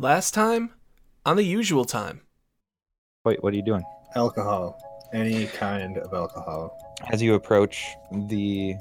Last time, on the usual time. Wait, what are you doing? Alcohol. Any kind of alcohol. As you approach the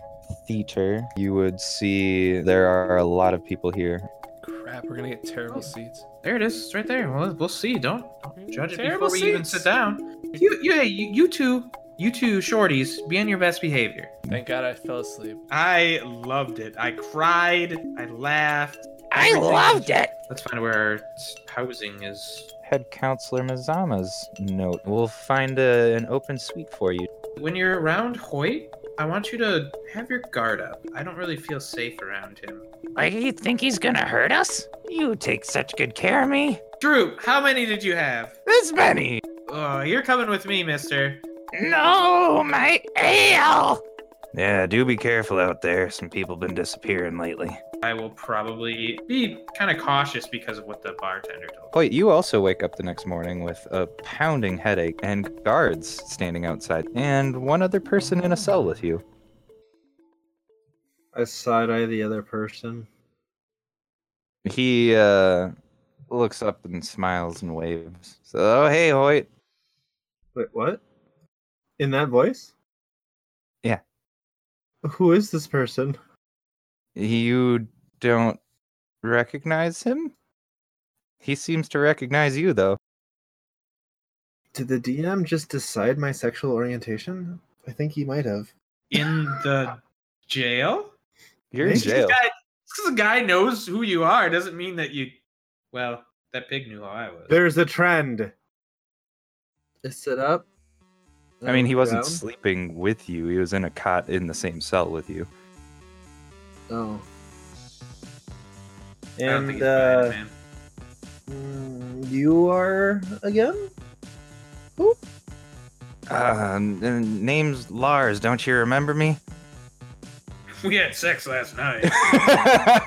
theater, you would see there are a lot of people here. Crap, we're gonna get terrible seats. There it is. It's right there. Well, we'll see. Don't, don't judge it Terrible before we even seats. sit down. You, you, hey, you, you two, you two shorties, be on your best behavior. Thank God I fell asleep. I loved it. I cried. I laughed. I loved it. Let's find where our housing is. Head counselor Mazama's note. We'll find a, an open suite for you. When you're around Hoyt, I want you to have your guard up. I don't really feel safe around him. Like you think he's gonna hurt us? You take such good care of me. Drew, how many did you have? This many. Oh, you're coming with me, mister. No, my ale. Yeah, do be careful out there. Some people been disappearing lately. I will probably be kind of cautious because of what the bartender told me. Wait, you also wake up the next morning with a pounding headache and guards standing outside, and one other person in a cell with you. I side eye the other person. He uh looks up and smiles and waves. So, oh hey Hoyt. Wait, what? In that voice? Yeah. Who is this person? You don't recognize him? He seems to recognize you though. Did the DM just decide my sexual orientation? I think he might have. In the jail? You're in Just Just jail. Guy, just 'cause a guy knows who you are doesn't mean that you. Well, that pig knew who I was. There's a trend. Is sit up. I mean, he wasn't down. sleeping with you. He was in a cot in the same cell with you. Oh. I don't And think he's bad, uh, man. mm, you are again? Who? Uh, name's Lars. Don't you remember me? We had sex last night.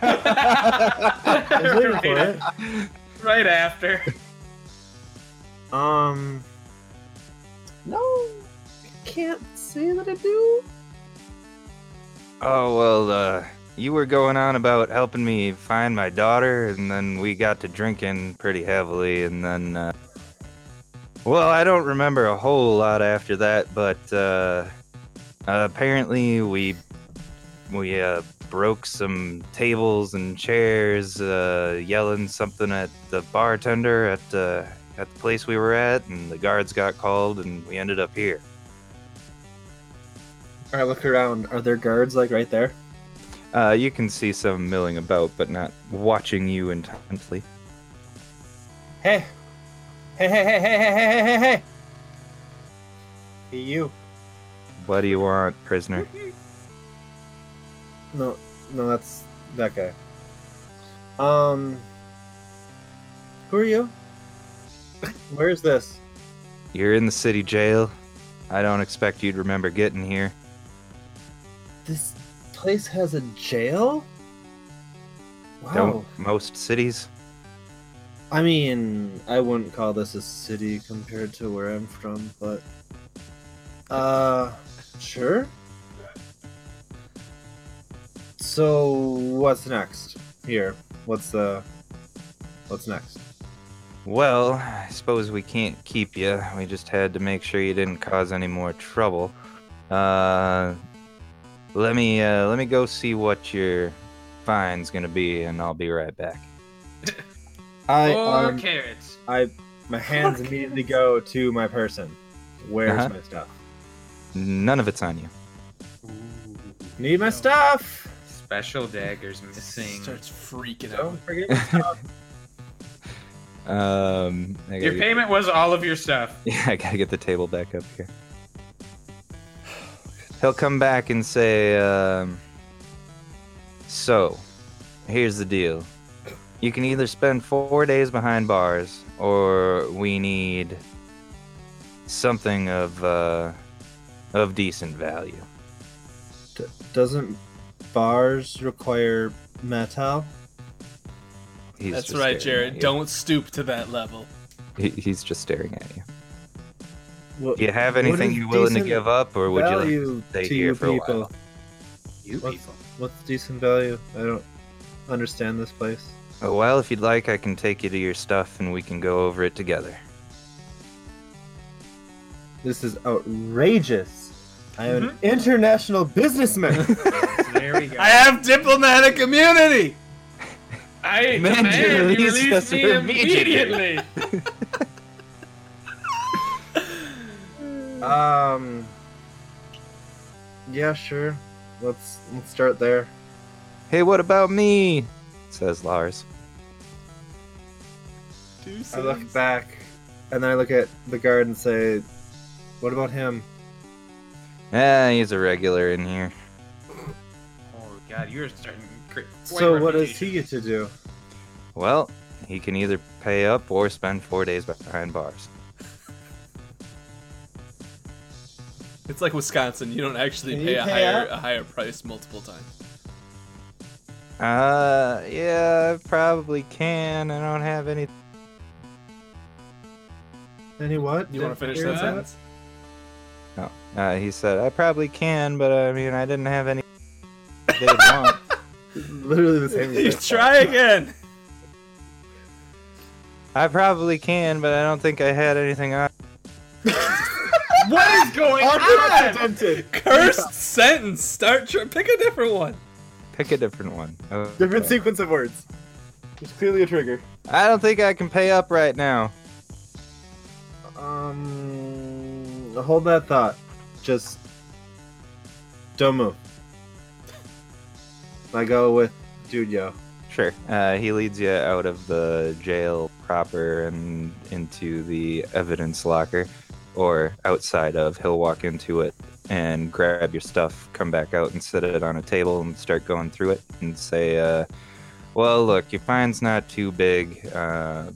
I was waiting for it. right after. Um. No, I can't say that I do. Oh well, uh, you were going on about helping me find my daughter, and then we got to drinking pretty heavily, and then, uh, well, I don't remember a whole lot after that, but uh, apparently we we uh, broke some tables and chairs, uh, yelling something at the bartender at uh, at the place we were at, and the guards got called, and we ended up here. Right, look around. Are there guards like right there? Uh, you can see some milling about, but not watching you intently. Hey, hey, hey, hey, hey, hey, hey, hey, hey! Hey, you. What do you want, prisoner? No, no, that's that guy. Um, who are you? Where is this? You're in the city jail. I don't expect you'd remember getting here. Place has a jail. Wow. Don't most cities? I mean, I wouldn't call this a city compared to where I'm from, but uh, sure. So what's next here? What's the what's next? Well, I suppose we can't keep you. We just had to make sure you didn't cause any more trouble. Uh, let me uh, let me go see what your fine's gonna be, and I'll be right back. I Four um, carrots. I my hands immediately go to my person. Where's Uh-huh. my stuff? None of it's on you. Need my stuff. Special daggers missing. Starts freaking out. Don't forget your. Um, Your get- payment was all of your stuff. Yeah, I gotta get the table back up here. He'll come back and say, um, So, here's the deal. You can either spend four days behind bars, or we need something of, uh, of decent value. D- doesn't bars require metal? He's That's right, Jared. Don't stoop to that level. He, he's just staring at you. What, Do you have anything is you willing to give up, or would you like value stay to here you for a while? You What- people. What's decent value? I don't understand this place. Oh, well, if you'd like, I can take you to your stuff and we can go over it together. This is outrageous. I am an mm-hmm. international businessman. There we go. I have diplomatic immunity. I Man, demand you you release release me immediately. immediately. um. Yeah, sure. Let's let's start there. Hey, what about me? Says Lars. I look back, and then I look at the guard and say, "What about him?" Ah, he's a regular in here. oh god, you're starting. So what does he get to do? Well, he can either pay up or spend four days behind bars. It's like Wisconsin. You don't actually Can pay a higher up? a higher price multiple times. Uh, yeah, I probably can. I don't have any. Any what? You want to finish hear that sentence? No. Uh, he said, I probably can, but I mean, I didn't have any. They'd want. Literally the same. You try again. I probably can, but I don't think I had anything on. What is going on? Unprecedented. Cursed sentence. Start. Tr- pick a different one. Pick a different one. Okay. Different sequence of words. There's clearly a trigger. I don't think I can pay up right now. Um, hold that thought. Just don't move. I go with Dude Yo. Sure. Uh, he leads you out of the jail proper and into the evidence locker, or outside of. He'll walk into it and grab your stuff, come back out and sit it on a table and start going through it and say, uh, "Well, look, your fine's not too big. Uh,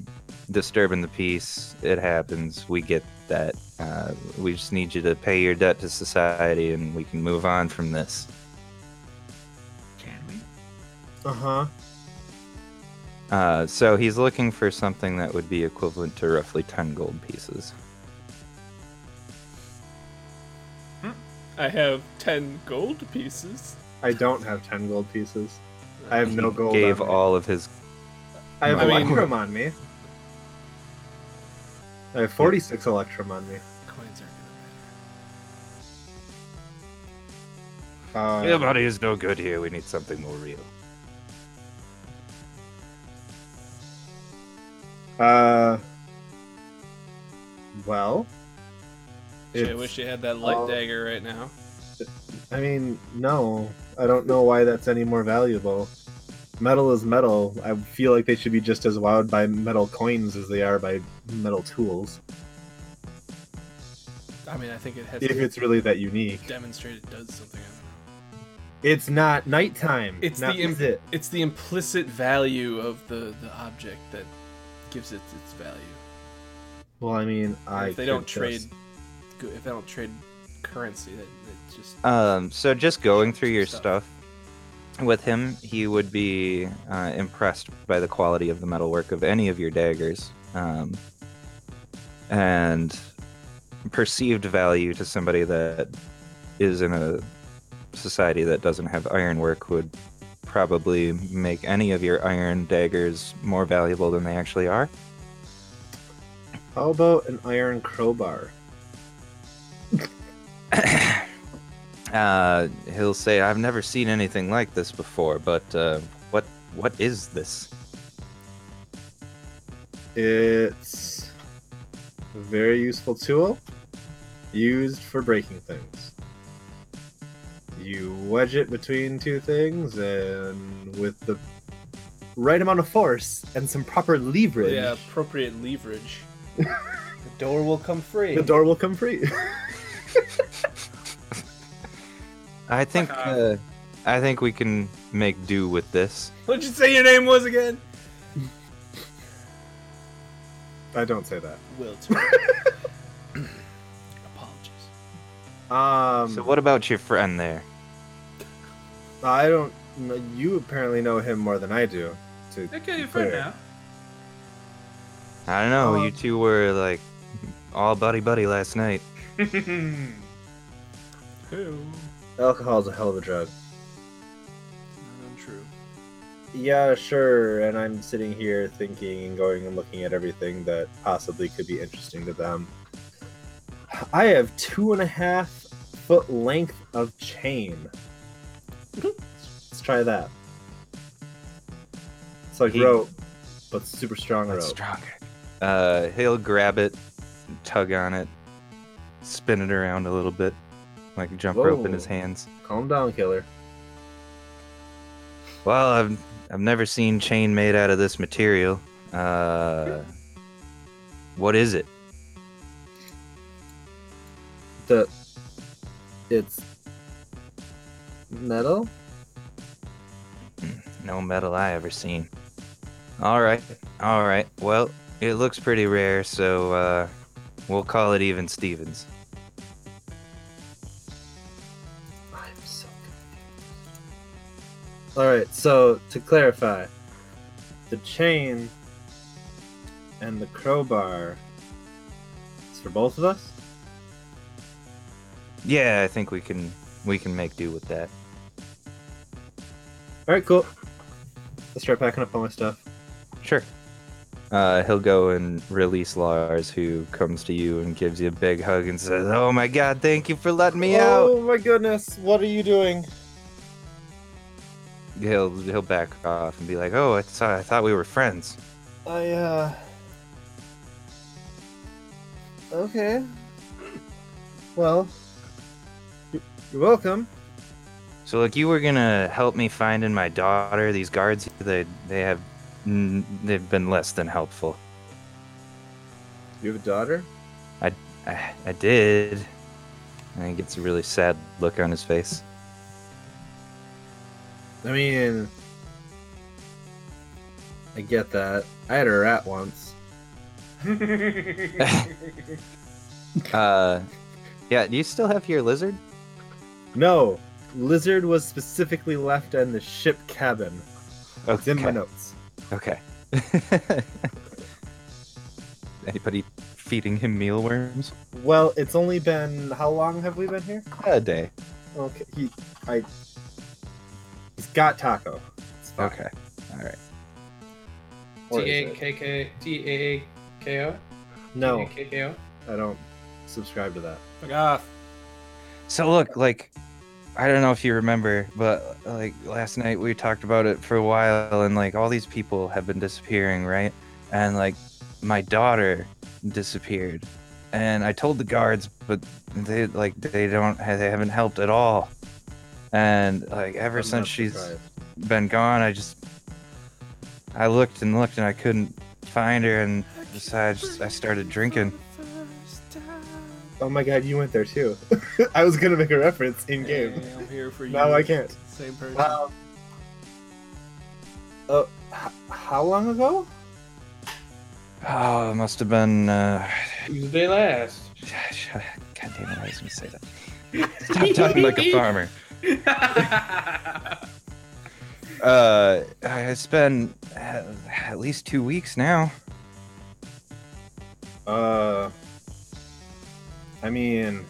disturbing the peace, it happens. We get that. Uh, we just need you to pay your debt to society, and we can move on from this." Can we? Uh huh. Uh, so he's looking for something that would be equivalent to roughly 10 gold pieces. I have ten gold pieces. I don't have ten gold pieces. I have no He gold. Gave on me. all of his. I have I mean- electrum on me. I have forty-six electrum on me. Coins aren't Uh, Your money is no good here. We need something more real. Uh. Well. Shit, I wish you had that light uh, dagger right now. I mean, no. I don't know why that's any more valuable. Metal is metal. I feel like they should be just as wowed by metal coins as they are by metal tools. I mean, I think it has If it's really that unique. demonstrated it does something. I don't know. It's not nighttime. It's not the im- it. It's the implicit value of the the object that gives it its value. Well, I mean, I. if they don't trade, just- go- if they don't trade currency, that it's just Um, so just going through your Stuff. stuff with him, he would be uh, impressed by the quality of the metalwork of any of your daggers, um, and perceived value to somebody that is in a society that doesn't have ironwork would probably make any of your iron daggers more valuable than they actually are. How about an iron crowbar? uh, he'll say, "I've never seen anything like this before, but uh, what what is this?" It's a very useful tool used for breaking things. You wedge it between two things, and with the right amount of force and some proper leverage, yeah, appropriate leverage. the door will come free. the door will come free. I think Uh, I think we can make do with this. What'd you say your name was again? I don't say that. Will. Apologies. Um, So what about your friend there? I don't. know- You apparently know him more than I do. To Okay, your friend friend I don't know. Um, you two were like all buddy buddy last night. Now. Who? alcohol's a hell of a drug. Not untrue. yeah, sure. And I'm sitting here thinking and going and looking at everything that possibly could be interesting to them. I have two and a half foot length of chain. Let's try that. It's like He- rope, but super strong That's rope. stronger. Uh, he'll grab it, tug on it, spin it around a little bit, like a jump rope in his hands. Calm down, killer. Well, I've I've never seen chain made out of this material. Uh, what is it? The it's metal. No metal I ever seen. All right, all right. Well, it looks pretty rare, so uh, we'll call it even Stevens. All right, so to clarify, the chain and the crowbar is for both of us. Yeah, I think we can we can make do with that. All right, cool. Let's start packing up all my stuff. Sure. Uh, he'll go and release Lars, who comes to you and gives you a big hug and says, "Oh my God, thank you for letting me out." Oh my goodness, what are you doing? He'll he'll back off and be like, "Oh, I thought I thought we were friends." I uh. Okay. Well, you're welcome. So, like, you were gonna help me finding my daughter. These guards, they they have they've been less than helpful. You have a daughter? I I did. And he gets a really sad look on his face. I mean, I get that. I had a rat once. Uh, yeah. Do you still have your lizard? No, lizard was specifically left in the ship cabin. It's in my notes. Okay. Anybody feeding him mealworms? Well, it's only been how long have we been here? A day. Okay, he, I, he's got taco. It's fine. Okay. All right. Or T is A it? K K T A A K O. No, K K O. I don't subscribe to that. Fuck off. So look, like, I don't know if you remember, but like last night we talked about it for a while, and like all these people have been disappearing, right? And like my daughter disappeared, and I told the guards, but they like they don't they haven't helped at all. And like ever I'm since she's been gone, I just I looked and looked and I couldn't find her, and besides, I started drinking. Oh my god, you went there too. I was gonna make a reference in game. Hey, I'm here for you. Now I can't. Same person. Um, uh, h- how long ago? Oh, it must have been. Uh, Tuesday last. God damn it! I was gonna say that. Stop talking like a farmer. Uh, it's been at least two weeks now. Uh, I mean,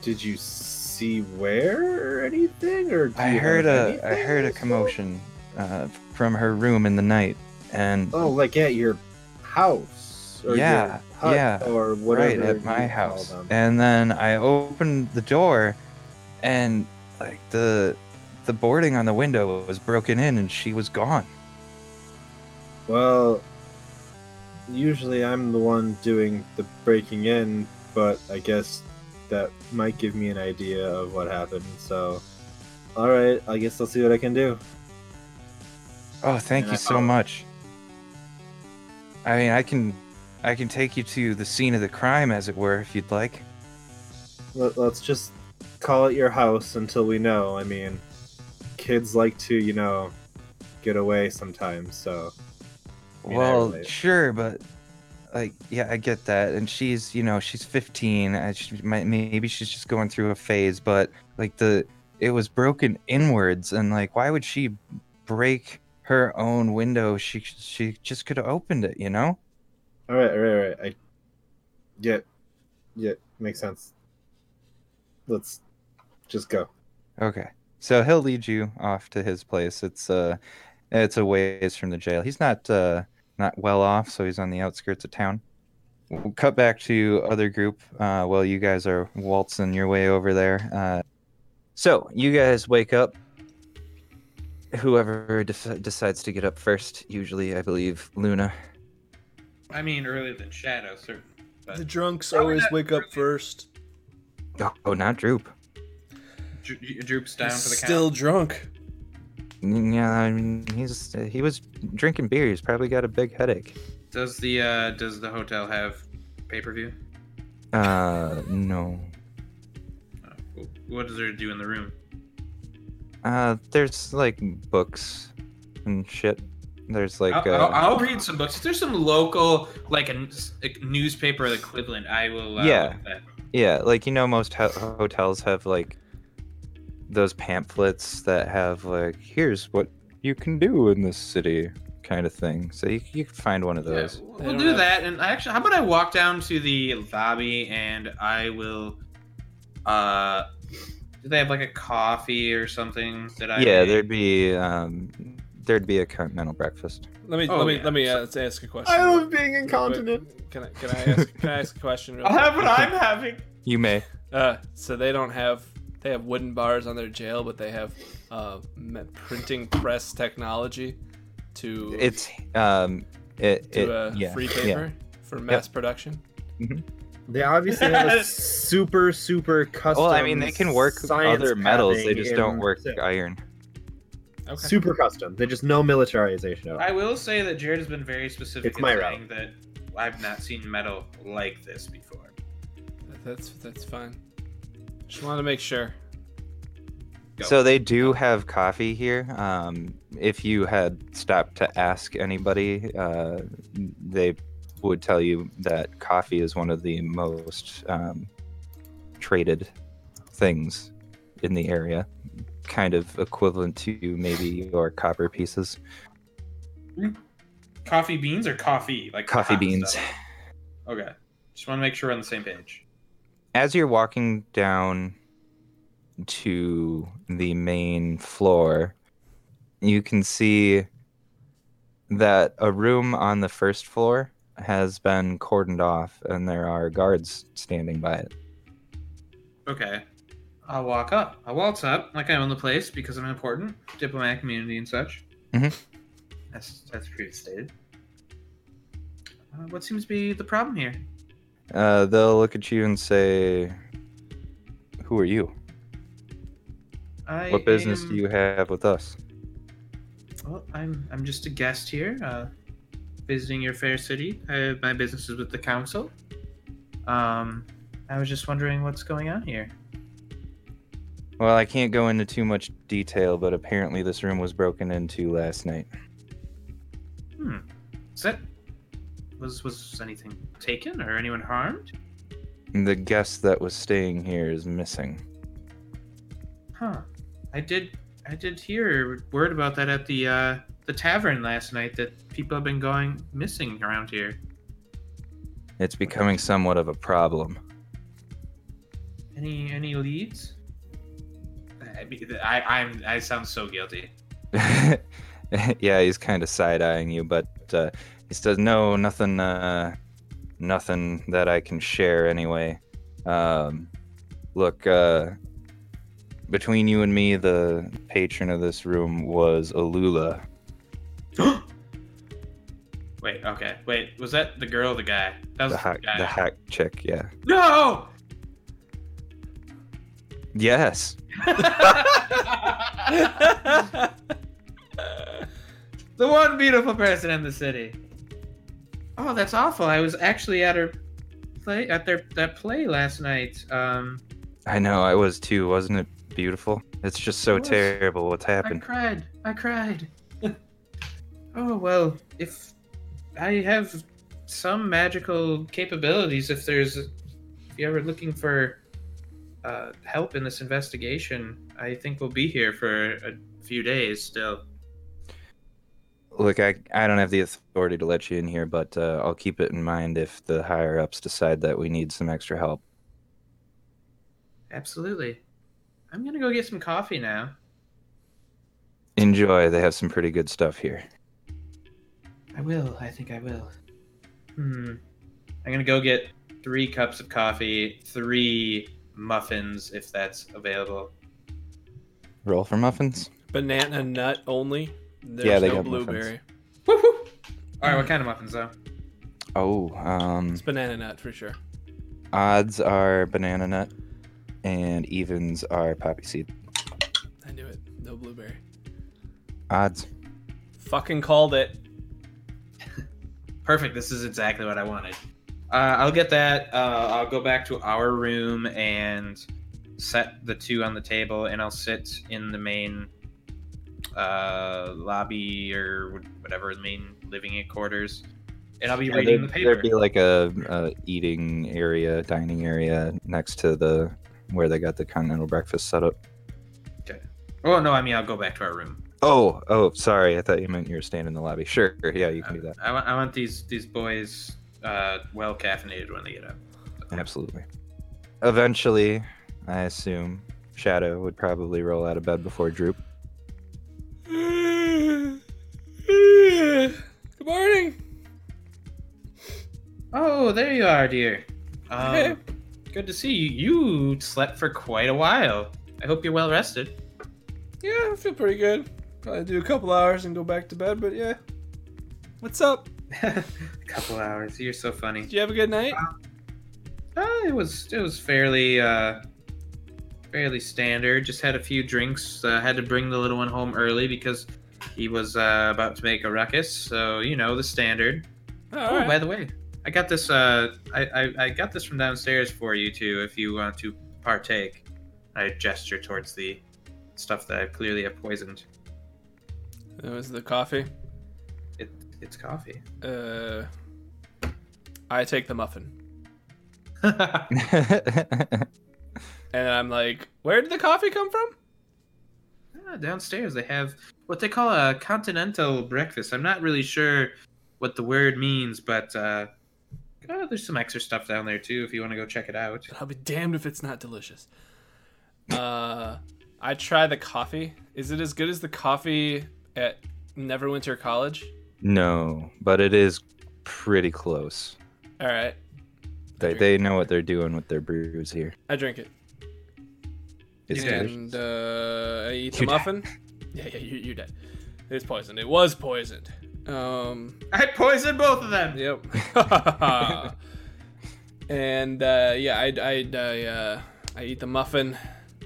did you see where or anything, or I heard a I heard a commotion uh, from her room in the night, and Oh, like at your house? Or Yeah, yeah, or whatever. right at my house. And then I opened the door, and like the the boarding on the window was broken in, and she was gone. Well, usually I'm the one doing the breaking in, but I guess that might give me an idea of what happened. So, all right, I guess I'll see what I can do. Oh, thank Yeah. you so much. I mean, I can I can take you to the scene of the crime, as it were, if you'd like. Let, let's just call it your house until we know. I mean, kids like to, you know, get away sometimes. So, I mean, Well, sure, but like, yeah, I get that, and she's, you know, she's 15. and she might, maybe she's just going through a phase, but like the, it was broken inwards, and like, why would she break her own window? She she just could have opened it, you know? all right, all right, all right. I get, yeah, makes sense. Let's just go. Okay. So he'll lead you off to his place. It's uh it's a ways from the jail. He's not uh not well off, so he's on the outskirts of town. We'll cut back to other group uh while you guys are waltzing your way over there. Uh so you guys wake up. Whoever def- decides to get up first, usually I believe Luna. I mean, earlier than Shadow, certainly. But The drunks always not wake up really. first. Oh, oh not Droop. Dro- droops down He's to the still drunk. Yeah, I mean, he's he was drinking beer. He's probably got a big headache. Does the uh, does the hotel have pay per view? Uh, no. What does there do in the room? Uh, there's like books and shit. There's like I'll, uh, I'll, I'll read some books. If there's some local, like a newspaper equivalent, I will. Uh, Yeah. Look at that. yeah, like you know, most ho- hotels have like those pamphlets that have like, here's what you can do in this city, kind of thing. So you you can find one of those. we'll we'll don't have- that. And I actually, how about I walk down to the lobby and I will. Uh, do they have like a coffee or something that I? Yeah, may- there'd be um, there'd be a continental breakfast. Let me Oh, let me yeah. let me So- ask, ask a question. I love being incontinent. Can I can I ask can I ask a question? Real I'll have what? I'm having. You may. Uh, so they don't have they have wooden bars on their jail, but they have uh, printing press technology to It's um, it, to it uh, yeah, free yeah. paper for mass production. They obviously have a super super custom. Well, I mean, they can work science other metals. They just don't work Sim. iron. Okay. Super custom. They just no militarization at all. I will say that Jared has been very specific It's in my saying that I've not seen metal like this before. That's that's fine. Just want to make sure. Go. So they do have coffee here. Um, if you had stopped to ask anybody, uh, they would tell you that coffee is one of the most um, traded things in the area, kind of equivalent to maybe your copper pieces. Hmm? Coffee beans or coffee? Like Coffee beans. stuff? Okay. Just want to make sure we're on the same page. As you're walking down to the main floor, you can see that a room on the first floor has been cordoned off and there are guards standing by it. Okay. I'll walk up. I'll waltz up like I own the place because I'm important, diplomatic community and such. Mhm. That's that's pretty stated. Uh, what seems to be the problem here? Uh, they'll look at you and say, Who are you? I What business do you have with us? Well, I'm I'm just a guest here, uh, visiting your fair city. I, my business is with the council. Um, I was just wondering what's going on here. Well, I can't go into too much detail, but apparently this room was broken into last night. Hmm. Is that was was anything taken or anyone harmed? The guest that was staying here is missing. Huh. I did I did hear word about that at the uh the tavern last night that people have been going missing around here. It's becoming somewhat of a problem. Any any leads? I mean, I I'm I sound so guilty. yeah, he's kind of side eyeing you, but uh, he says, "No, nothing, uh, nothing that I can share anyway." Um, look, uh, between you and me, the patron of this room was Alula. Wait, okay. Wait, was that the girl or the guy? That was The hack, guy. the hack chick. Yeah. No! Yes. the one beautiful person in the city. Oh, that's awful. I was actually at her play at their that play last night. Um, I know. I was too. Wasn't it beautiful? It's just so terrible what's happened. I cried. I cried. oh well, if I have some magical capabilities, if there's, if you're ever looking for uh, help in this investigation, I think we'll be here for a few days still. Look, I, I don't have the authority to let you in here, but uh, I'll keep it in mind if the higher ups decide that we need some extra help. Absolutely. I'm gonna go get some coffee now. Enjoy. They have some pretty good stuff here. I will. I think I will. Hmm. I'm gonna go get three cups of coffee, three muffins, if that's available. Roll for muffins. Banana nut only. There's Yeah, they no got blueberry. muffins. Woo-hoo! All right, what kind of muffins though? Oh, um, It's banana nut for sure. odds are banana nut, and evens are poppy seed. I knew it. No blueberry. Odds. Fucking called it. Perfect. This is exactly what I wanted. Uh, I'll get that. Uh, I'll go back to our room and set the two on the table, and I'll sit in the main uh, lobby or whatever the main living quarters, and I'll be Yeah, reading the paper. there'd be like a, a eating area, dining area next to the where they got the continental breakfast set up. Okay. Oh no, I mean I'll go back to our room. Oh, oh, sorry. I thought you meant you were staying in the lobby. Sure, yeah, you can do that. I want I want these these boys uh, well caffeinated when they get up. Absolutely. Eventually, I assume Shadow would probably roll out of bed before Droop. Good morning. Oh, there you are, dear. Um, Hey. Good to see you. You slept for quite a while. I hope you're well rested. Yeah, I feel pretty good. Probably do a couple hours and go back to bed, but yeah. What's up? a couple hours. You're so funny. Did you have a good night? Uh, it was it was fairly uh, fairly standard. Just had a few drinks. Uh, had to bring the little one home early because he was uh, about to make a ruckus. So you know the standard. All oh, right. by the way, I got this. Uh, I, I I got this from downstairs for you too. If you want to partake, I gesture towards the stuff that I clearly have poisoned. It was the coffee. It it's coffee. Uh, I take the muffin. And I'm like, where did the coffee come from? Ah, downstairs they have what they call a continental breakfast. I'm not really sure what the word means, but uh, oh, there's some extra stuff down there too if you want to go check it out. I'll be damned if it's not delicious. Uh, I try the coffee. Is it as good as the coffee at Neverwinter College? No, but it is pretty close. All right, They, they know what they're doing with their brews here. I drink it. It's Yeah. and uh, I eat the You're dead. muffin. Yeah, yeah, you, you're dead. It's poisoned. It was poisoned. Um, I poisoned both of them. yep. and uh, yeah, I, I, I, uh, I eat the muffin.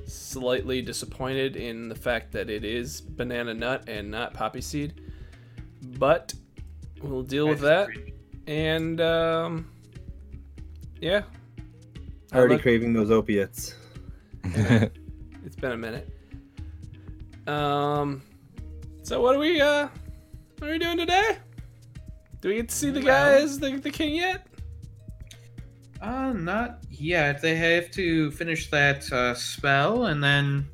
Slightly disappointed in the fact that it is banana nut and not poppy seed, but we'll deal with that. And um, yeah, I Already look- craving those opiates. It's been a minute. Um, so what are we uh, what are we doing today? Do we get to see the Well- guys, the the king yet? Uh, not yet. They have to finish that uh, spell, and then,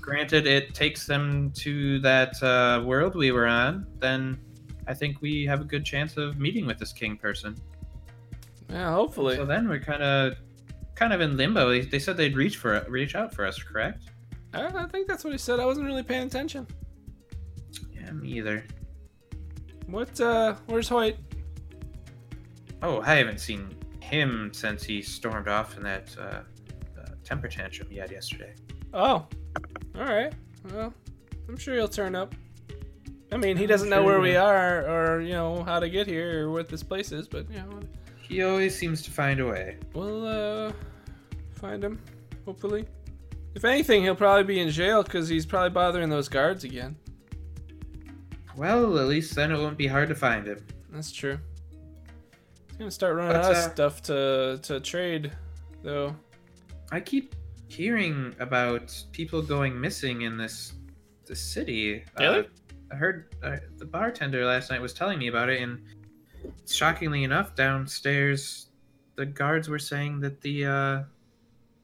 granted, it takes them to that uh, world we were on. Then, I think we have a good chance of meeting with this king person. Yeah, hopefully. So then we're kind of, kind of in limbo. They, they said they'd reach for reach out for us, correct? I, I think that's what he said. I wasn't really paying attention. Yeah, me either. What? uh Where's Hoyt? Oh, I haven't seen him since he stormed off in that uh, uh, temper tantrum he had yesterday. Oh, all right. Well, I'm sure he'll turn up. I mean, he doesn't know where we are, or you know how to get here, or what this place is. But you know, He always seems to find a way. we'll uh find him. Hopefully. If anything, he'll probably be in jail because he's probably bothering those guards again. Well, at least then it won't be hard to find him. That's true. He's gonna start running But, out of uh, stuff to to trade, though. I keep hearing about people going missing in this this city. Really? Uh, I heard uh, the bartender last night was telling me about it, and shockingly enough, downstairs, the guards were saying that the uh,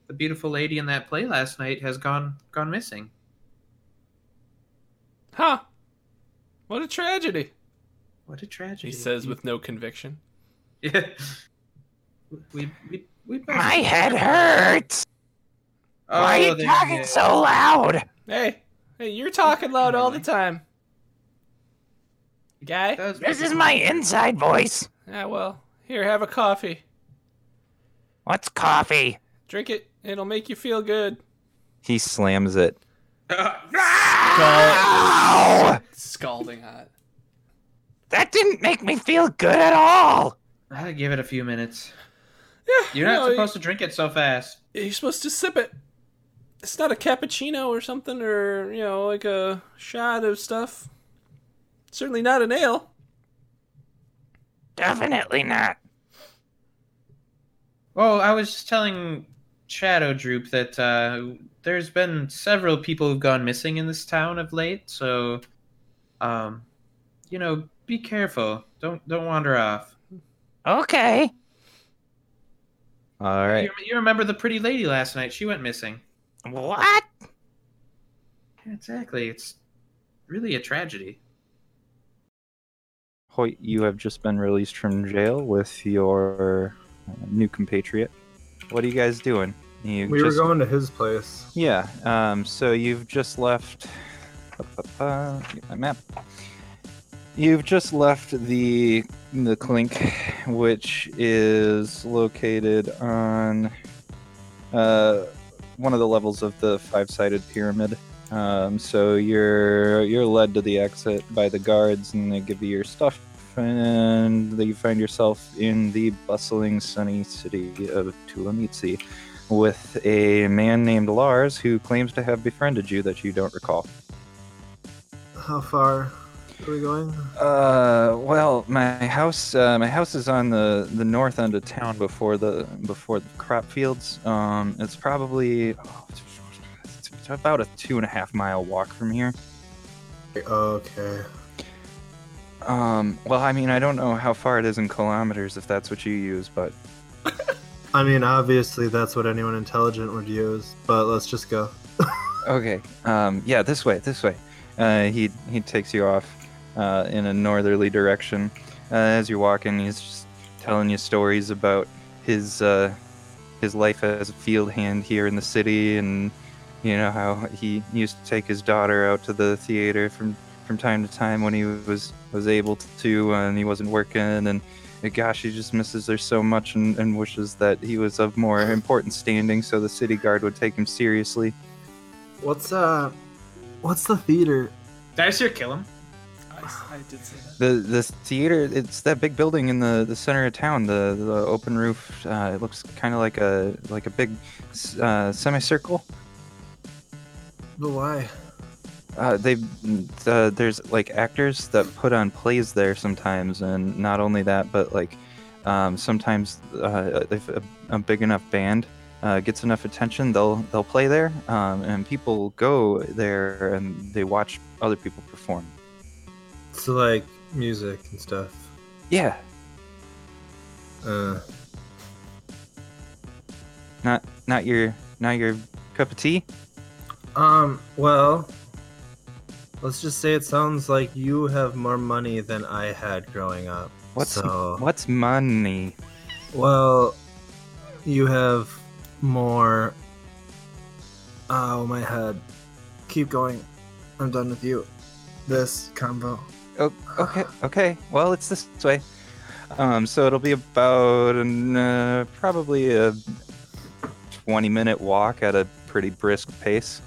the beautiful lady in that play last night has gone gone missing. Huh? What a tragedy! What a tragedy! He says with no conviction. "Yeah, we we we." My head hurts. Oh, Why are you talking is. so loud? Hey, Hey, you're talking loud all the time. Guy? Does This is my inside voice. Yeah, well, here, have a coffee. What's coffee? Drink it. It'll make you feel good. He slams it. Ow! Scalding hot. That didn't make me feel good at all. I'll give it a few minutes. Yeah, You're not no, supposed to drink it so fast. You're supposed to sip it. It's not a cappuccino or something, or, you know, like a shot of stuff. Certainly not an ale. Definitely not. Oh, I was just telling Shadow Droop that uh, there's been several people who've gone missing in this town of late. So, um, you know, be careful. Don't don't wander off. Okay. All right. You, you remember the pretty lady last night? She went missing. What? Exactly. It's really a tragedy. Hoyt, you have just been released from jail with your uh, new compatriot. What are you guys doing? You We were just- going to his place. Yeah. Um. So you've just left. Uh, my map. You've just left the the clink, which is located on uh, one of the levels of the five-sided pyramid. Um, so you're you're led to the exit by the guards, and they give you your stuff, and you find yourself in the bustling, sunny city of Tulom-Itzi with a man named Lars who claims to have befriended you that you don't recall. How far are we going? Uh, well, my house, uh, my house is on the the north end of town before the before the crop fields. Um, it's probably oh, it's, it's about a two and a half mile walk from here. Okay. Um, well, I mean, I don't know how far it is in kilometers if that's what you use, but I mean, obviously that's what anyone intelligent would use, but let's just go. Okay. Um, yeah, this way, this way. Uh, he he takes you off uh, in a northerly direction. Uh, as you're walking, he's just telling you stories about his uh, his life as a field hand here in the city, and you know how he used to take his daughter out to the theater from from time to time when he was was able to, and he wasn't working, and gosh, he just misses her so much, and, and wishes that he was of more important standing, so the city guard would take him seriously. What's uh, what's the theater? Did I see her kill him? I, I did say that. The the theater, it's that big building in the, the center of town. The the open roof. Uh, it looks kind of like a like a big uh, semicircle. But why? Uh, they uh, there's like actors that put on plays there sometimes, and not only that, but like um, sometimes uh, if a, a big enough band uh, gets enough attention, they'll they'll play there, um, and people go there and they watch other people perform. So like music and stuff. Yeah, Uh, not not your not your cup of tea. Um. Well, let's just say it sounds like you have more money than I had growing up. What's so? what's money? Well, you have more. Oh, my head. Keep going. I'm done with you. This combo. Oh, okay, okay. Well, it's this way. Um, so it'll be about an, uh, probably a 20 minute walk at a pretty brisk pace.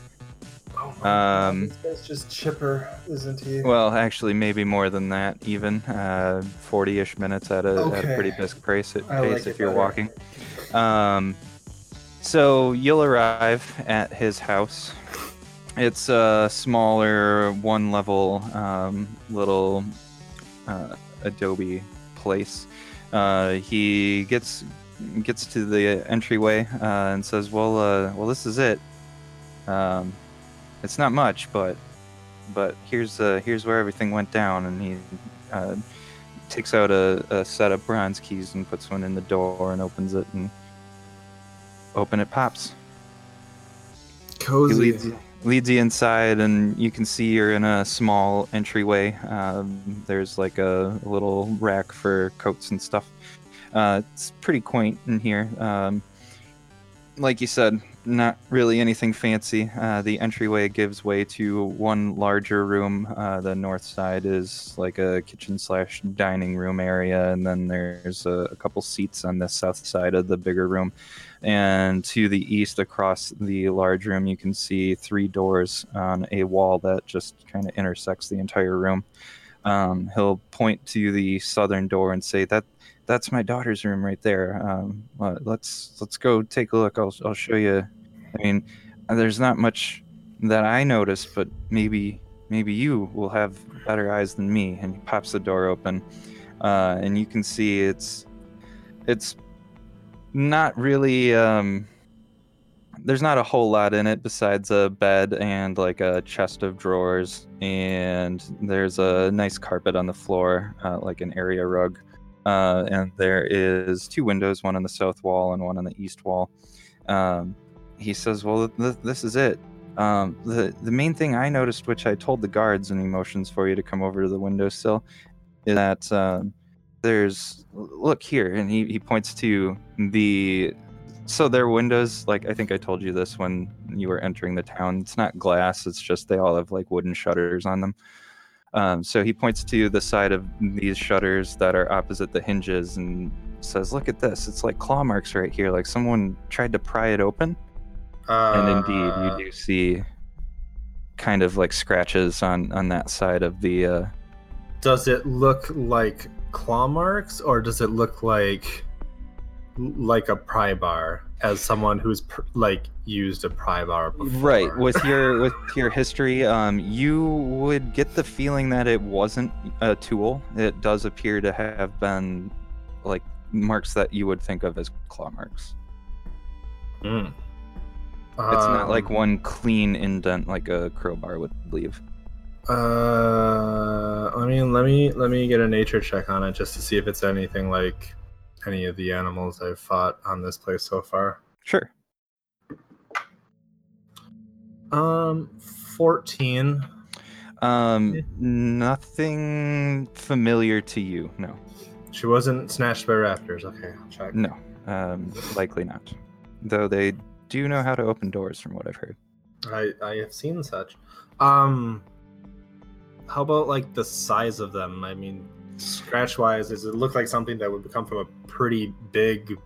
Um, this guy's just chipper, isn't he? Well, actually, maybe more than that, even uh, 40-ish minutes at a, at a pretty brisk pace, pace like if you're better. walking. Um, so you'll arrive at his house. It's a smaller, one-level um, little uh, adobe place. Uh, he gets gets to the entryway uh, and says, "Well, uh, well, this is it. Um, it's not much, but but here's uh, here's where everything went down." And he uh, takes out a, a set of bronze keys and puts one in the door and opens it and open it pops. He Cozy. leads, leads you inside, and you can see you're in a small entryway. Um, there's like a, little rack for coats and stuff. Uh, it's pretty quaint in here. Um, like you said, not really anything fancy. Uh, the entryway gives way to one larger room. Uh, the north side is like a kitchen slash dining room area, and then there's a, a couple seats on the south side of the bigger room. And to the east, across the large room, you can see three doors on a wall that just kind of intersects the entire room. Um, he'll point to the southern door and say that that's my daughter's room right there. Um, uh, let's let's go take a look. I'll I'll show you. I mean, there's not much that I notice, but maybe maybe you will have better eyes than me. And he pops the door open, uh, and you can see it's it's not really. Um, there's not a whole lot in it besides a bed and like a chest of drawers, and there's a nice carpet on the floor, uh, like an area rug uh, and there is two windows, one on the south wall and one on the east wall. Um, he says, "Well, th- this is it. Um, the the main thing I noticed, which I told the guards and emotions for you to come over to the windowsill, is that um, there's look here, and he, he points to the so their windows, like I think I told you this when you were entering the town. It's not glass; it's just they all have like wooden shutters on them. Um, so he points to the side of these shutters that are opposite the hinges and says, "Look at this! It's like claw marks right here. Like someone tried to pry it open." Uh, and indeed, you do see kind of like scratches on on that side of the. Uh, Does it look like claw marks, or does it look like like a pry bar? As someone who's pr- like used a pry bar before, right with your with your history, um, you would get the feeling that it wasn't a tool. It does appear to have been like marks that you would think of as claw marks. Mm. It's not like Um, one clean indent like a crowbar would leave. Uh, I mean, let me let me get a nature check on it just to see if it's anything like any of the animals I've fought on this place so far. Sure. Um, fourteen. Um, nothing familiar to you. No, She wasn't snatched by raptors. Okay, I'll check. no, um, likely not. Though they do know how to open doors, from what I've heard. I I have seen such. Um, how about like the size of them? I mean, scratch wise, does it look like something that would come from a pretty big,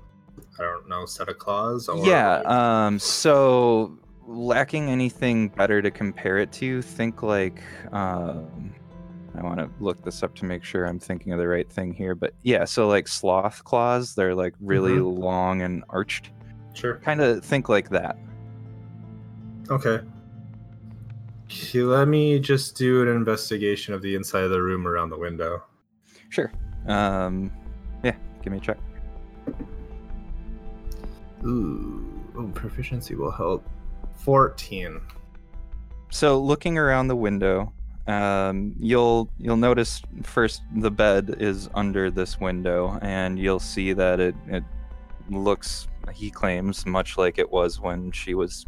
I don't know, set of claws? Or yeah. Um. So, lacking anything better to compare it to, think like. Um, I want to look this up to make sure I'm thinking of the right thing here. But yeah, so like sloth claws, they're like really long and arched. sure. Kind of think like that. Okay, Let me just do an investigation of the inside of the room around the window. Sure. Um. Yeah. Give me a check. Ooh, oh, proficiency will help. 14. So looking around the window, um, you'll you'll notice first the bed is under this window, and you'll see that it it looks he claims much like it was when she was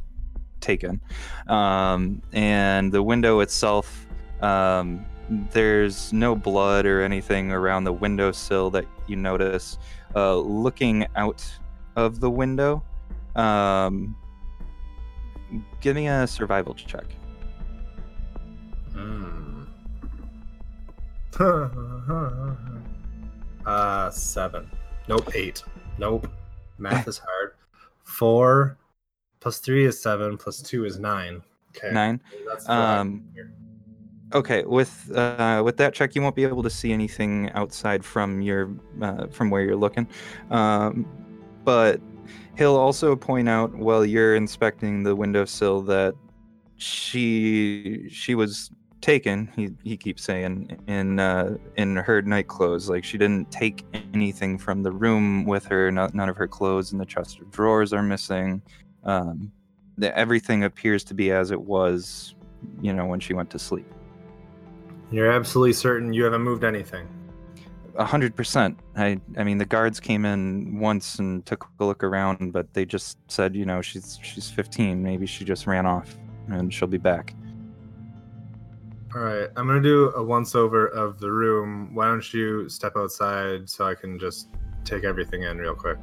taken, um, and the window itself. Um, there's no blood or anything around the windowsill that you notice. Uh, looking out of the window, um, give me a survival check. Hmm. uh, seven. Nope, eight. Nope. Math is hard. Four plus three is seven, plus two is nine. Okay. Nine. That's Um. Okay, with uh, with that check, you won't be able to see anything outside from your uh, from where you're looking. Um, but he'll also point out while you're inspecting the windowsill that she she was taken. He he keeps saying in uh, in her night clothes. Like she didn't take anything from the room with her. No, none of her clothes in the chest of drawers are missing. Um, the, everything appears to be as it was, you know, when she went to sleep. You're absolutely certain you haven't moved anything. A hundred percent. I I mean the guards came in once and took a look around, but they just said, you know, she's she's 15. Maybe she just ran off, and she'll be back. All right, I'm gonna do a once over of the room. Why don't you step outside so I can just take everything in real quick?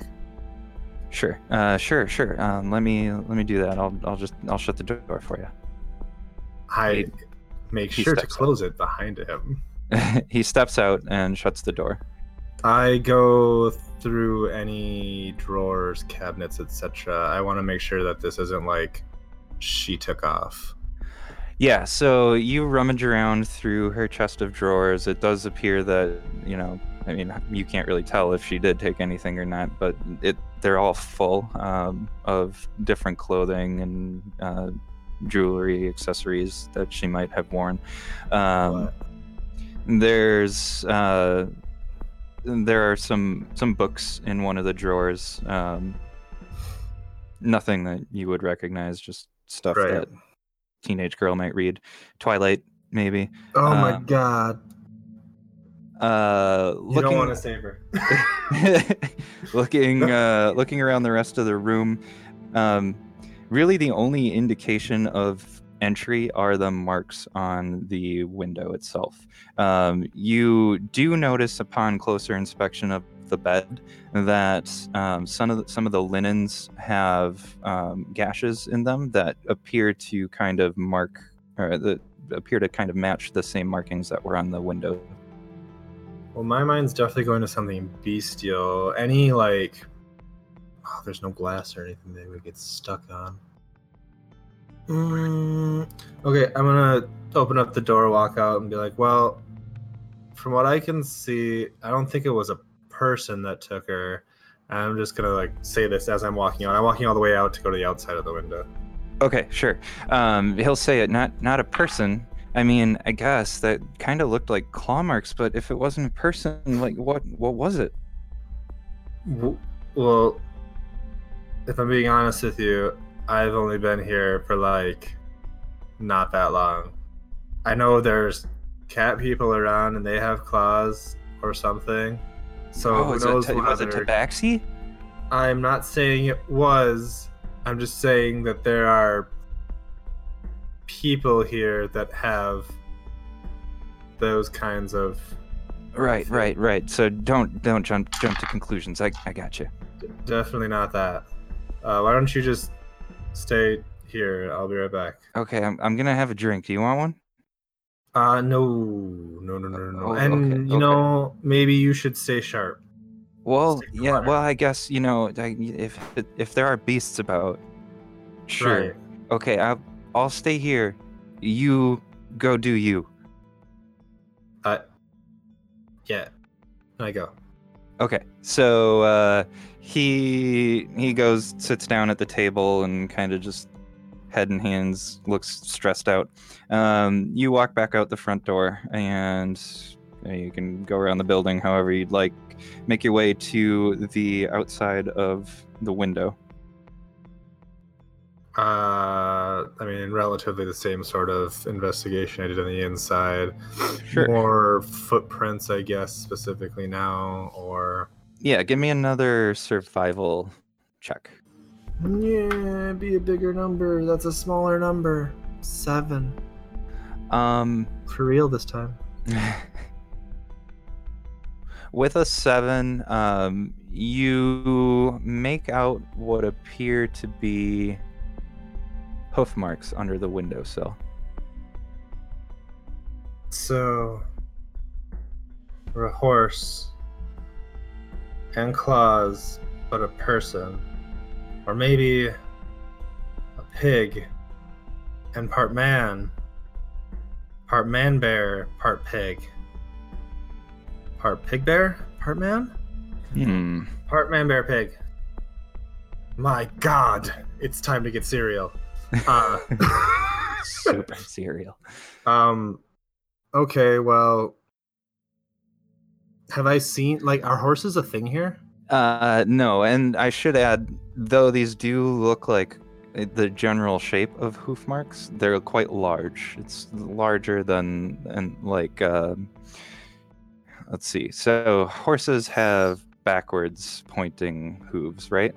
Sure. Uh, sure, sure. Um, let me let me do that. I'll I'll just I'll shut the door for you. I make he sure to steps out. close it behind him. he steps out and shuts the door. I go through any drawers, cabinets, etc. I want to make sure that this isn't like she took off. Yeah, so you rummage around through her chest of drawers. It does appear that, you know, I mean, you can't really tell if she did take anything or not, but it they're all full um, of different clothing and uh, jewelry, accessories that she might have worn. Um, there's uh, there are some some books in one of the drawers. Um, nothing that you would recognize, just stuff Right. that teenage girl might read. Twilight, maybe. Oh my um, god! Uh, You looking, don't want to save her. looking, uh, looking around the rest of the room. Um, really, the only indication of entry are the marks on the window itself. Um, you do notice upon closer inspection of the bed that um, some of the, some of the linens have um, gashes in them that appear to kind of mark or that appear to kind of match the same markings that were on the window Well, my mind's definitely going to something bestial. Any like, oh, there's no glass or anything they would get stuck on. Mm, okay, I'm gonna open up the door, walk out, and be like, well, from what I can see, I don't think it was a person that took her. I'm just gonna like say this as I'm walking out. I'm walking all the way out to go to the outside of the window. Okay, sure. Um, he'll say it. Not not a person. I mean, I guess that kind of looked like claw marks, but if it wasn't a person, like what what was it? Well, if I'm being honest with you, I've only been here for like not that long. I know there's cat people around and they have claws or something. So oh, who knows it, was it Tabaxi? I'm not saying it was. I'm just saying that there are people here that have those kinds of Right, right, right. So don't don't jump jump to conclusions. I I got you. definitely not that. Uh, why don't you just stay here? I'll be right back. Okay, I'm I'm gonna have a drink. Do you want one? Uh, no, no, no, no, no, no. Oh, and okay, you okay. know, maybe you should stay sharp. Well, to yeah. Well, I guess you know if if there are beasts about, sure. Right. Okay, I'll I'll stay here. You go do you. Uh, yeah. I go. Okay, so uh, he he goes sits down at the table and kind of just head and hands looks stressed out. Um, you walk back out the front door and you can go around the building however you'd like. Make your way to the outside of the window. Uh, I mean, relatively the same sort of investigation I did on the inside. Sure. More footprints, I guess, specifically now, or Yeah, give me another survival check. yeah, be a bigger number. That's a smaller number. Seven Um, for real this time. With a seven, um, you make out what appear to be hoof marks under the windowsill. So, we're a horse and claws, but a person, or maybe a pig and part man, part man bear, part pig, part pig bear, part man, Hmm. part man bear pig. My God, it's time to get cereal. Uh, Super cereal. Um. Okay. Well. Have I seen like are horses a thing here? Uh, no, and I should add, though these do look like uh, the general shape of hoof marks, they're quite large. It's larger than and like um let's see. So horses have backwards pointing hooves, right?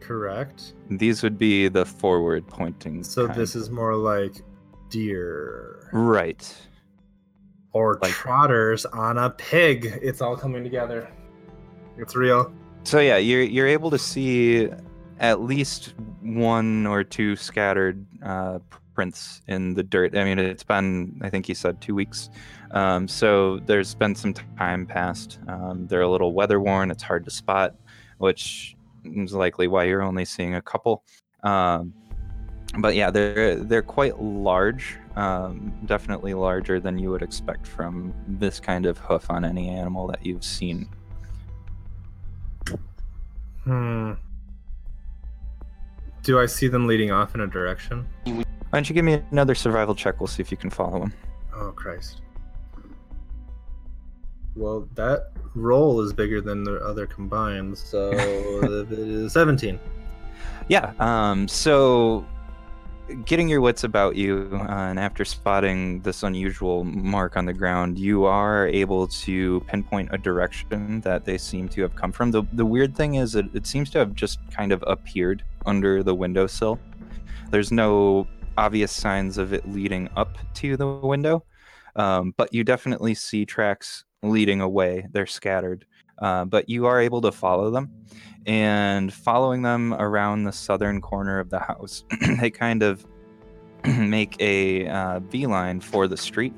Correct. These would be the forward pointing. So kind. this is more like deer right. Or Like- trotters on a pig. It's all coming together. It's real. So yeah, you're you're able to see at least one or two scattered uh, prints in the dirt. I mean, it's been I think you said two weeks, um, so there's been some time passed. Um, they're a little weather worn. It's hard to spot, which is likely why you're only seeing a couple. Um, but yeah, they're they're quite large. Um, definitely larger than you would expect from this kind of hoof on any animal that you've seen. Hmm. Do I see them leading off in a direction? Why don't you give me another survival check? We'll see if you can follow them. Oh Christ. Well, that roll is bigger than the other combined, so it is 17. Yeah. Um, so, getting your wits about you, uh, and after spotting this unusual mark on the ground, you are able to pinpoint a direction that they seem to have come from. The, the weird thing is, it, it seems to have just kind of appeared under the windowsill. There's no obvious signs of it leading up to the window, um, but you definitely see tracks leading away. They're scattered, uh, but you are able to follow them. And following them around the southern corner of the house, they kind of make a uh, beeline for the street,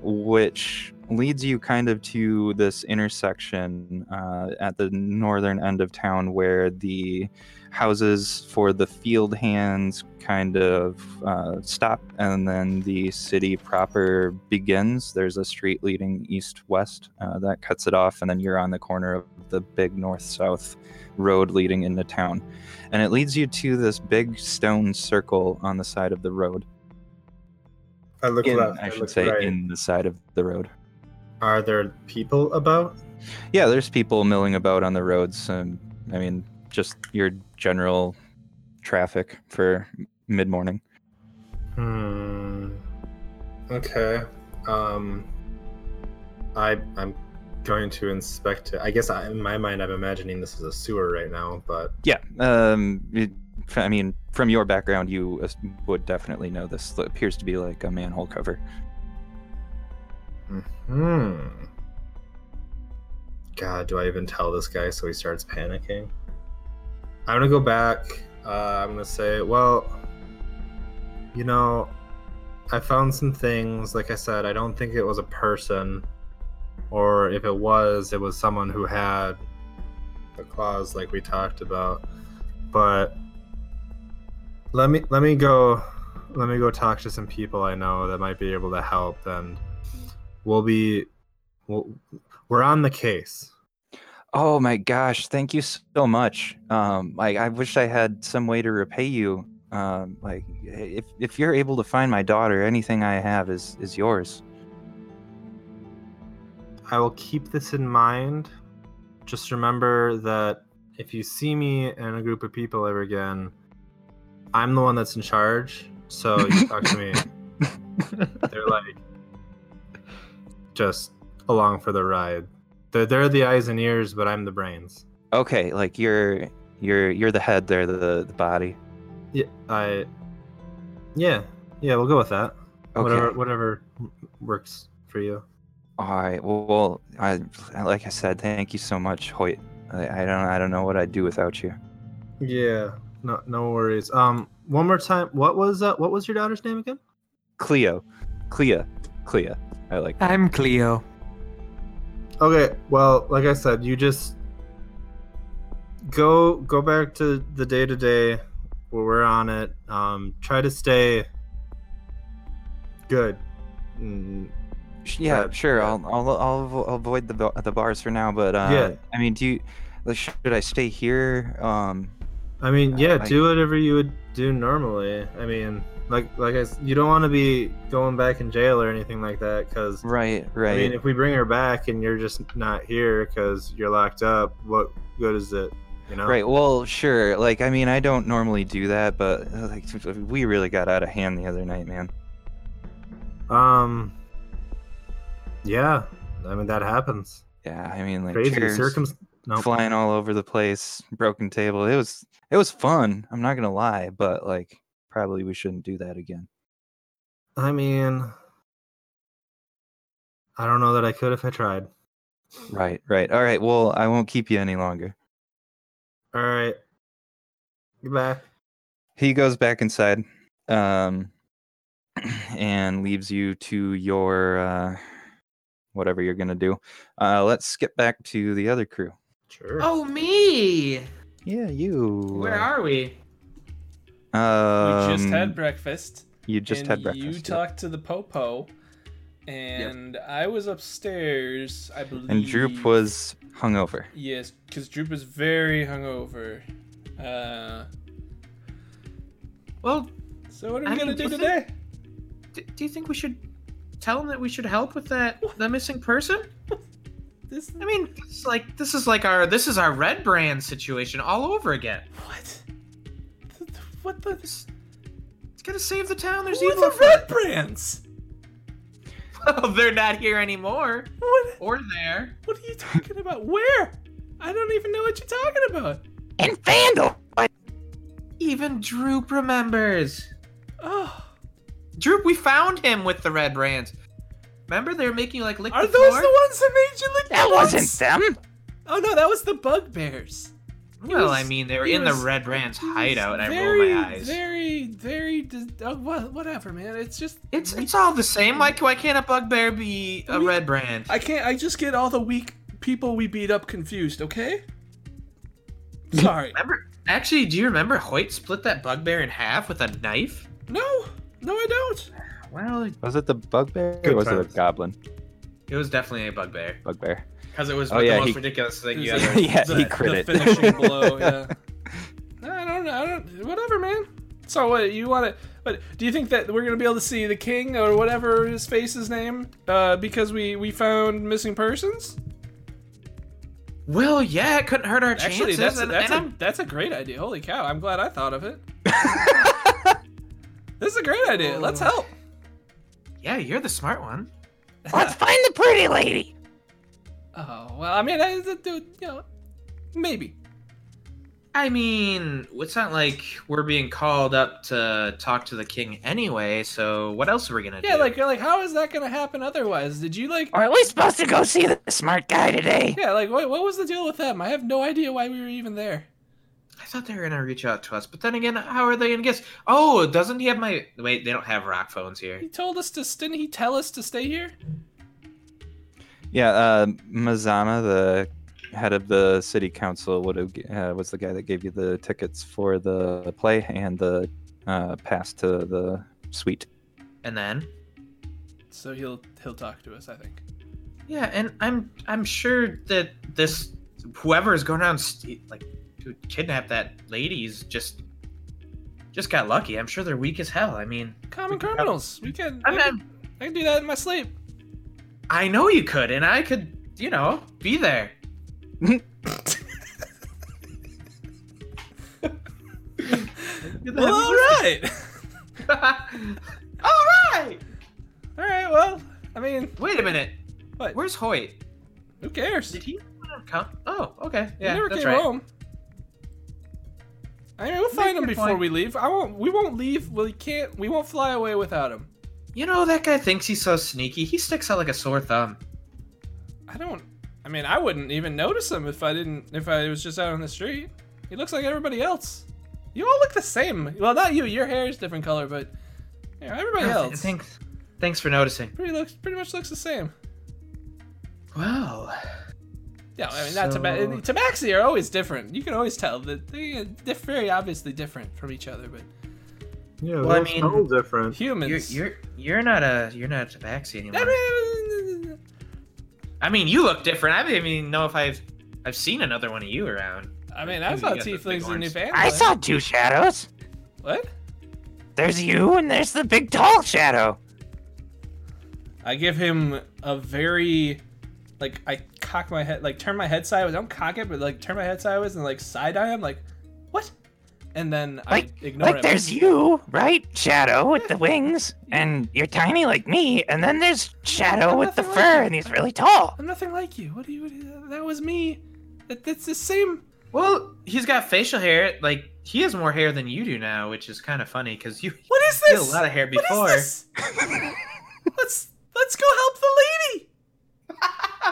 which leads you kind of to this intersection uh, at the northern end of town where the houses for the field hands kind of uh, stop and then the city proper begins there's a street leading east west uh, that cuts it off and then you're on the corner of the big north south road leading into town and it leads you to this big stone circle on the side of the road I look in, left. i should look say right. in the side of the road Are there people about? yeah there's people milling about on the roads um, i mean just your general traffic for mid-morning Hmm. Okay. Um. I I'm going to inspect it. I guess I, in my mind I'm imagining this is a sewer right now, but Yeah, um, it, I mean, from your background, you would definitely know this. It appears to be like a manhole cover. hmm. God, do I even tell this guy so he starts panicking? I'm gonna go back. Uh, I'm gonna say, well, you know, I found some things. Like I said, I don't think it was a person, or if it was, it was someone who had the claws, like we talked about. But let me let me go. Let me go talk to some people I know that might be able to help, and we'll be. We'll, we're on the case. Oh my gosh! Thank you so much. Um, like I wish I had some way to repay you. Um, like if if you're able to find my daughter, anything I have is is yours. I will keep this in mind. Just remember that if you see me and a group of people ever again, I'm the one that's in charge. So you talk to me. They're like just along for the ride. They're, they're the eyes and ears, but I'm the brains. Okay, like you're you're you're the head, they're the the body. Yeah, I. Yeah, yeah, we'll go with that. Okay. Whatever, whatever works for you. All right. Well, well, I like I said, thank you so much, Hoyt. I, I don't I don't know what I'd do without you. Yeah, no, no worries. Um, one more time. What was uh, what was your daughter's name again? Cleo, Clea, Clea. I like. that. I'm Cleo. Okay, well, like I said, you just go go back to the day to day where we're on it. Um, try to stay good. Mm, Yeah, But- sure. I'll, I'll I'll avoid the the bars for now. But uh, Yeah. I mean, do you should I stay here? Um, I mean, yeah, I- do whatever you would do normally. I mean, like like I, you don't want to be going back in jail or anything like that, because right, right. I mean, if we bring her back and you're just not here because you're locked up, what good is it? You know? Right. Well, sure. Like, I mean, I don't normally do that, but uh, like, we really got out of hand the other night, man. Um. Yeah, I mean that happens. Yeah. I mean, like, Crazy chairs circum. No, flying all over the place, broken table. It was it was fun. I'm not gonna lie, but like, probably we shouldn't do that again. I mean, I don't know that I could if I tried. Right. Right. All right. Well, I won't keep you any longer. All right. Goodbye. He goes back inside, um, and leaves you to your uh, whatever you're gonna do. Uh, let's skip back to the other crew. Sure. Oh, me! Yeah, you. Where are we? Um, we just had breakfast. You just and had breakfast. You yep. talked to the popo, and I was upstairs. I believe. and Droop was hungover. Yes, because Droop was very hungover. Uh, Well, so what are I we gonna mean, do do today? d- do you think we should tell him that we should help with that the missing person? This I mean, it's like this is like our this is our red brand situation all over again. what? What the? It's gotta save the town. There's Who are evil the red afoot. brands? Well, they're not here anymore, What? or there. What are you talking about? Where? I don't even know what you're talking about. And Vandal. What? Even Droop remembers. Oh, Droop, we found him with the red brands. Remember they were making you like lick are the those floor? the ones that made you lick That the wasn't them. Oh no, that was the bugbears. He well, was- I mean, they were in was- the red brands hideout, and I very, roll my eyes. Very, very, dis- oh, whatever, man. It's just It's it's all the same. Like, why can't a bugbear be a We- red brand? I can't. I just get all the weak people we beat up confused. Okay. Sorry. Remember? Actually, do you remember Hoyt split that bugbear in half with a knife? No, no, I don't. Well, Was it the bugbear or was it times. a goblin? it was definitely a bugbear Bugbear. Because it was Oh, the most he- ridiculous thing you ever. like Yeah, the, he crit the it. finishing blow. Yeah. I don't know. I don't. Whatever, man. So what you want to? But do you think that we're gonna be able to see the king or whatever his face is name? Uh, because we we found missing persons. Well, yeah, it couldn't hurt our chances. Actually, that's a, and, that's and a I'm- that's a great idea. Holy cow! I'm glad I thought of it. this is a great idea. Let's help. yeah, you're the smart one. Let's find the pretty lady. Oh well, I mean, I, dude, you know, maybe. I mean, it's not like we're being called up to talk to the king anyway. So what else are we gonna Yeah, do? Yeah, like like how is that gonna happen otherwise? Did you like? Or are we supposed to go see the smart guy today? Yeah, like what what was the deal with them? I have no idea why we were even there. I thought they were gonna reach out to us, but then again, how are they gonna guess? Oh, doesn't he have my? Wait, they don't have rock phones here. He told us to. Didn't he tell us to stay here? Yeah, uh, Mazana, the head of the city council, would have uh, was the guy that gave you the tickets for the play and the uh, pass to the suite. And then, So he'll he'll talk to us. I think. yeah, and I'm I'm sure that this whoever is going around st- like to kidnap that lady's just just got lucky. I'm sure they're weak as hell. I mean, Common We can- criminals. We can. I'm can, I can do that in my sleep. I know you could, and I could, you know, be there. Well, all right. All right. all right. Well, I mean, Wait a minute. what? Where's Hoyt? Who cares? Did he come? Oh, okay. he Yeah, never that's came right. home. I mean, we'll find him before point. we leave. I won't. We won't leave. We can't. We won't fly away without him. You know that guy thinks he's so sneaky. He sticks out like a sore thumb. I don't. I mean, I wouldn't even notice him if I didn't. If I was just out on the street. He looks like everybody else. You all look the same. Well, not you. Your hair is different color, but you know, everybody Oh, else Thanks. Thanks for noticing. pretty looks pretty much looks the same. Well, Yeah, I mean, not So- Taba- Tabaxi are always different. You can always tell that they're very obviously different from each other. But Yeah, Well, I mean- smell different. you're humans. you're you're not a you're not a tabaxi anymore. I mean, you look different. I don't even know if I've I've seen another one of you around. I mean, I saw thought got tieflings in horns. Newfoundland. I saw two shadows. what? There's you and there's the big tall shadow. I give him a very, like, I cock my head, like, turn my head sideways. I don't cock it, but like, turn my head sideways and like side eye him, like, what? And then Like, I ignore like him. there's you, right? Shadow with the wings, and you're tiny like me, and then there's Shadow I'm with the nothing fur, like and he's really tall. I'm nothing like you. What do you? What do you that was me. That, that's the same. Well, he's got facial hair. Like he has more hair than you do now, which is kind of funny because you What is you had this? a lot of hair What is before. this? let's let's go help the lady.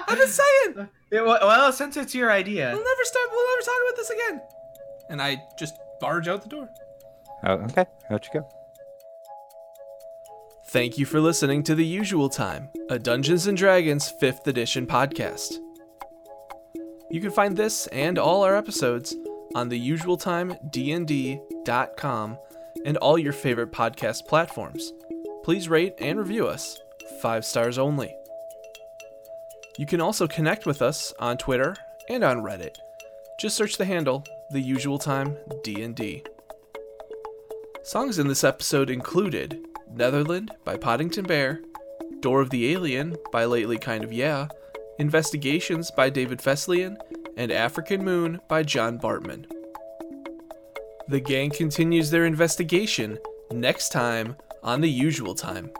I'm just saying. Yeah, well, well, since it's your idea, We'll never start. We'll never talk about this again. and I just barge out the door. Oh, okay. Out you go. Thank you for listening to The Usual Time, a Dungeons and Dragons 5th edition podcast. You can find this and all our episodes on theusualtimednd.com and all your favorite podcast platforms. Please rate and review us, 5 stars only. You can also connect with us on Twitter and on Reddit. Just search the handle The Usual Time D&D. Songs in this episode included Netherland by Poddington Bear, Door of the Alien by Lately Kind of Yeah, Investigations by David Fesliyan, and African Moon by John Bartmann. The gang continues their investigation next time on The Usual Time.